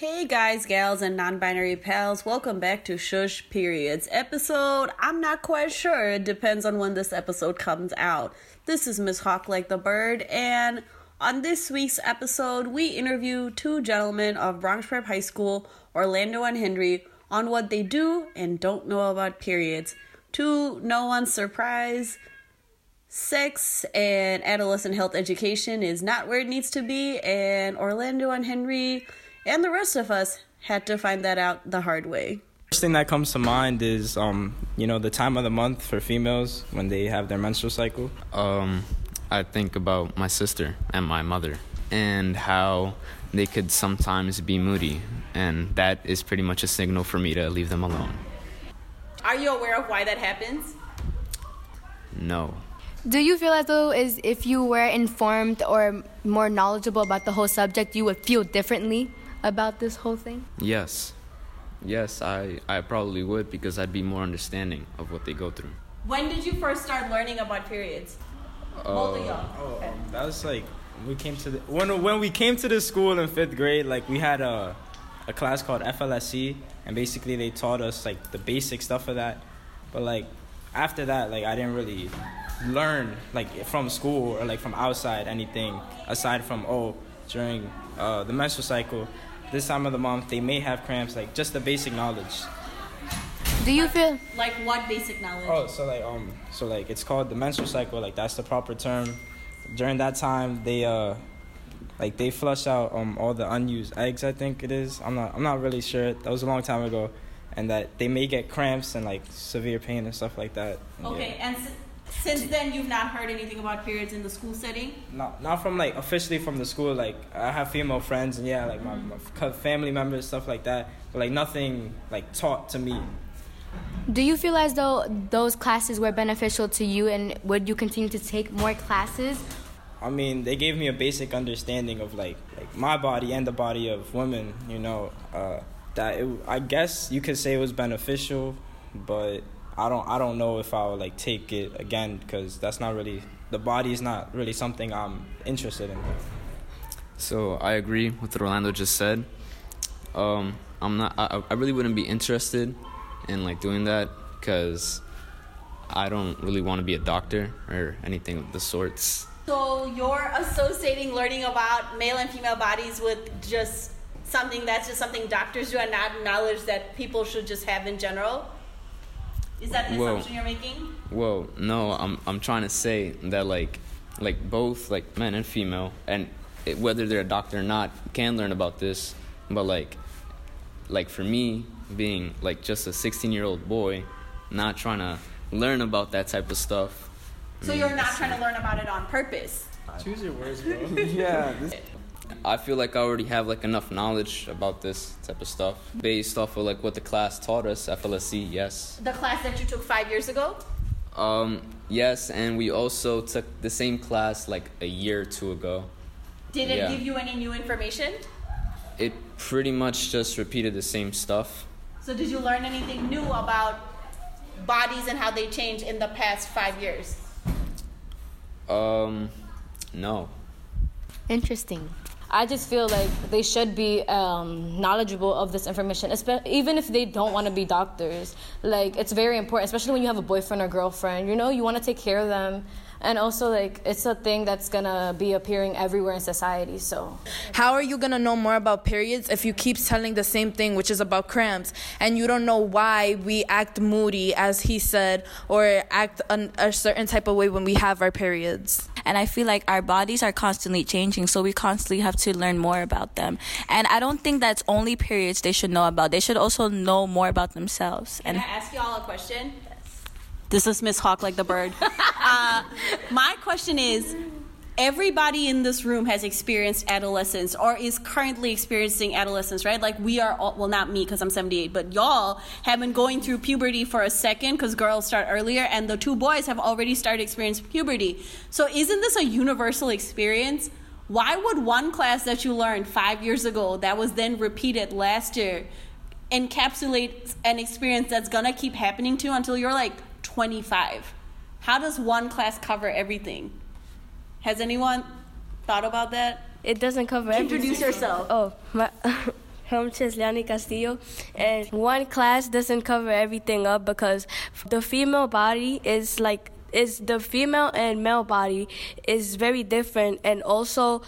Hey guys, gals, and non binary pals, welcome back to Shush Periods episode. I'm not quite sure, it depends on when this episode comes out. This is Miss Hawk Like the Bird, and on this week's episode, we interview two gentlemen of Bronx Prep High School, Orlando and Henry, on what they do and don't know about periods. To no one's surprise, sex and adolescent health education is not where it needs to be, and Orlando and Henry and the rest of us had to find that out the hard way. First thing that comes to mind is, um, you know, the time of the month for females when they have their menstrual cycle. Um, I think about my sister and my mother and how they could sometimes be moody, and that is pretty much a signal for me to leave them alone. Are you aware of why that happens? No. Do you feel as though is if you were informed or more knowledgeable about the whole subject, you would feel differently about this whole thing? Yes. Yes, I, I probably would because I'd be more understanding of what they go through. When did you first start learning about periods? Both of y'all. Oh, um, that was like we came to the when when we came to the school in fifth grade. Like we had a a class called FLSC, and basically they taught us like the basic stuff of that. But like after that, like I didn't really learn like from school or like from outside anything aside from oh during uh, the menstrual cycle, this time of the month they may have cramps. Like just the basic knowledge. Do you feel Like what basic knowledge? Oh, so like um, so like it's called the menstrual cycle. Like that's the proper term. During that time, they uh, like they flush out um all the unused eggs. I think it is. I'm not. I'm not really sure. That was a long time ago, and that they may get cramps and like severe pain and stuff like that. And, Okay, yeah. and s- since then you've not heard anything about periods in the school setting? Not not from like officially from the school. Like I have female friends and yeah, like my, my family members stuff like that. But like nothing like taught to me. do you feel as though those classes were beneficial to you and would you continue to take more classes? I mean, they gave me a basic understanding of like like my body and the body of women. You know, uh, that it, I guess you could say it was beneficial, but I don't I don't know if I would like take it again because that's not really the body is not really something I'm interested in. So I agree with what Orlando just said. Um, I'm not. I, I really wouldn't be interested in like doing that because I don't really want to be a doctor or anything of the sorts. So you're associating learning about male and female bodies with just something that's just something doctors do and not knowledge that people should just have in general? Is that the Whoa. assumption you're making? Whoa, no, I'm I'm trying to say that like like both like men and female and it, whether they're a doctor or not can learn about this, but like like for me being like just a 16 year old boy, not trying to learn about that type of stuff. So you're not mm. trying to learn about it on purpose. Choose your words, bro. yeah. This, I feel like I already have like enough knowledge about this type of stuff based off of like what the class taught us. FLSC, yes. The class that you took five years ago? Um, yes, and we also took the same class like a year or two ago. Did it Yeah. give you any new information? It pretty much just repeated the same stuff. So did you learn anything new about bodies and how they change in the past five years? Um, no. Interesting. I just feel like they should be um, knowledgeable of this information, even if they don't want to be doctors. Like it's very important, especially when you have a boyfriend or girlfriend. You know, you want to take care of them, and also like it's a thing that's gonna be appearing everywhere in society. So How are you gonna know more about periods if you keep telling the same thing, which is about cramps, and you don't know why we act moody, as he said, or act a certain type of way when we have our periods? And I feel like our bodies are constantly changing, so we constantly have to learn more about them. And I don't think that's only periods they should know about. They should also know more about themselves. Can And I ask y'all a question? This is Miss Hawk like the bird. uh, my question is everybody in this room has experienced adolescence or is currently experiencing adolescence, right? Like we are all, well, not me because I'm 78, but y'all have been going through puberty for a second because girls start earlier and the two boys have already started experiencing puberty. So isn't this a universal experience? Why would one class that you learned five years ago that was then repeated last year encapsulate an experience that's gonna keep happening to you until you're like 25? How does one class cover everything? Has anyone thought about that? it doesn't cover. Everything. Introduce everything. yourself. Oh, my, is Leonie Castillo, and one class doesn't cover everything up because the female body is like is the female and male body is very different, and also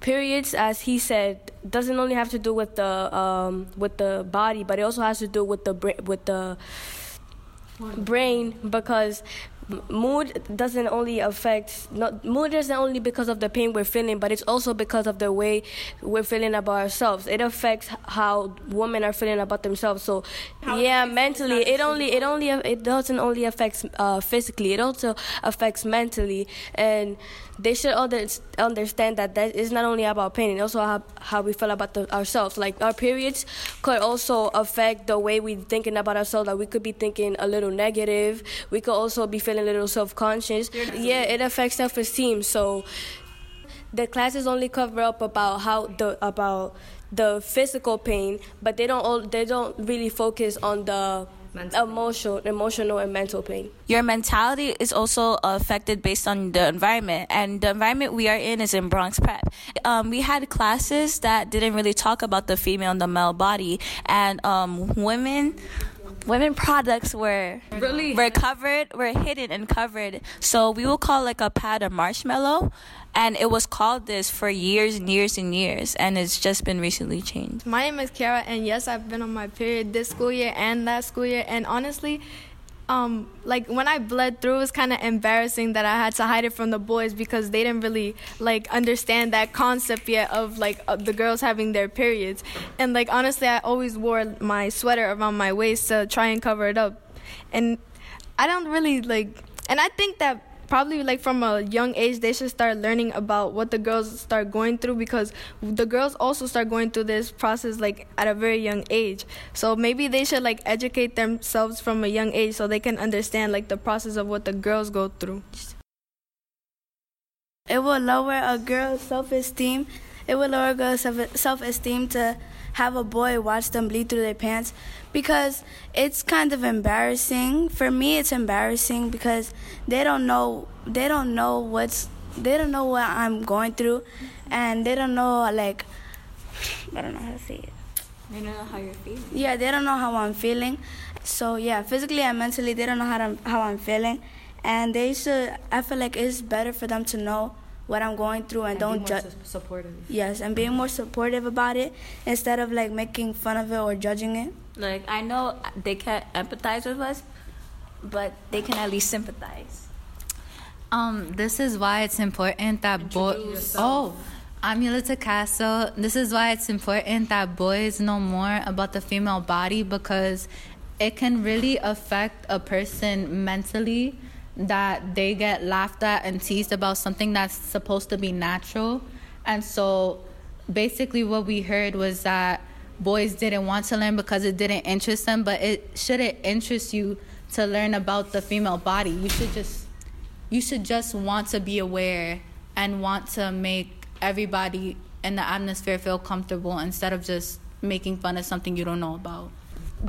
periods, as he said, doesn't only have to do with the um, with the body, but it also has to do with the bra- with the brain because mood doesn't only affect not mood isn't only because of the pain we're feeling but it's also because of the way we're feeling about ourselves it affects how women are feeling about themselves so yeah mentally it only it only it doesn't only affect uh, physically it also affects mentally and they should under, understand that that is not only about pain, and also how, how we feel about the, ourselves. Like our periods could also affect the way we're thinking about ourselves. Like we could be thinking a little negative. We could also be feeling a little self conscious. Yeah, it affects self esteem. So the classes only cover up about how the about the physical pain, but they don't all, they don't really focus on the mental emotional, emotional and mental pain. Your mentality is also affected based on the environment, and the environment we are in is in Bronx Prep. Um, we had classes that didn't really talk about the female and the male body, and um, women women products were really? were covered were hidden and covered. So we will call like a pad a marshmallow and it was called this for years and years and years and it's just been recently changed. My name is kara and yes i've been on my period this school year and last school year and honestly um, like when I bled through, it was kind of embarrassing that I had to hide it from the boys because they didn't really like understand that concept yet of like uh, the girls having their periods. And like honestly, I always wore my sweater around my waist to try and cover it up. And I don't really like, and I think that probably like from a young age they should start learning about what the girls start going through because the girls also start going through this process like at a very young age. So maybe they should like educate themselves from a young age so they can understand like the process of what the girls go through. It will lower a girl's self-esteem it would lower girl's self-esteem to have a boy watch them bleed through their pants because it's kind of embarrassing. For me, it's embarrassing because they don't know they don't know what's they don't know what I'm going through, and they don't know like I don't know how to say it. They don't know how you're feeling. Yeah, they don't know how I'm feeling. So yeah, physically and mentally, they don't know how to, how I'm feeling, and they should. I feel like it's better for them to know what I'm going through and, and don't judge. Supportive. Yes, and being more supportive about it instead of like making fun of it or judging it. Like I know they can't empathize with us, but they can at least sympathize. Um, this is why it's important that boys. Oh. I'm Yulita Casso. This is why it's important that boys know more about the female body because it can really affect a person mentally that they get laughed at and teased about something that's supposed to be natural. And so basically, what we heard was that boys didn't want to learn because it didn't interest them, but it shouldn't interest you to learn about the female body. You should just you should just want to be aware and want to make everybody in the atmosphere feel comfortable instead of just making fun of something you don't know about.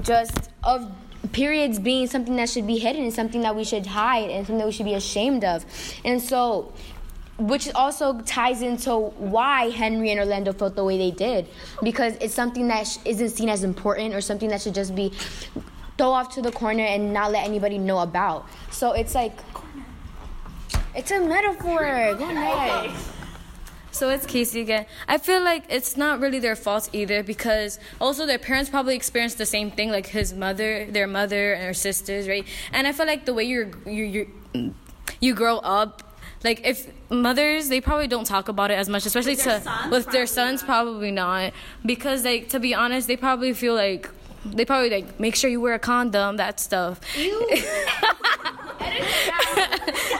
Just of periods being something that should be hidden and something that we should hide and something that we should be ashamed of. And so which also ties into why Henry and Orlando felt the way they did because it's something that sh- not seen as important or something that should just be throw off to the corner and not let anybody know about. So it's like it's a metaphor. Go. So it's Casey again. I feel like it's not really their fault either because also their parents probably experienced the same thing, like his mother, their mother, and her sisters, right? And I feel like the way you're you you you grow up like if mothers they probably don't talk about it as much especially with to with their sons probably not because like to be honest they probably feel like they probably like make sure you wear a condom that stuff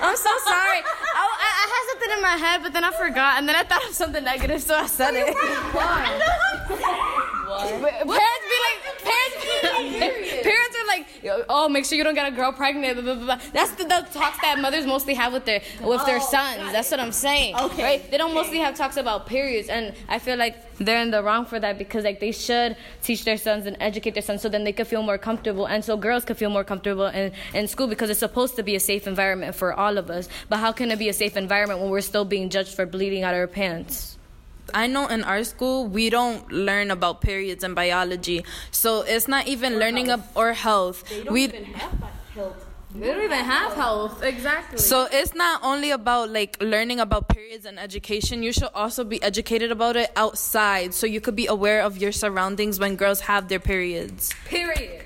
I'm so sorry. I, I, I, had something in my head, but then I forgot, and then I thought of something negative, so I said it. Why? what? Parents be like, parents, parents are like, oh, make sure you don't get a girl pregnant. Blah, blah, blah. That's the, the, talks that mothers mostly have with their with their oh, sons. That's what I'm saying. Okay. Right? They don't okay. mostly have talks about periods, and I feel like they're in the wrong for that because like they should teach their sons and educate their sons so then they could feel more comfortable, and so girls could feel more comfortable in in school because it's supposed to be a safe environment for all of us. But how can it be a safe environment when we're still being judged for bleeding out our pants? I know in our school we don't learn about periods and biology, so it's not even learning ab- or health. They don't we They don't even have health. Exactly. so it's not only about like learning about periods and education. You should also be educated about it outside, so you could be aware of your surroundings when girls have their periods. Period.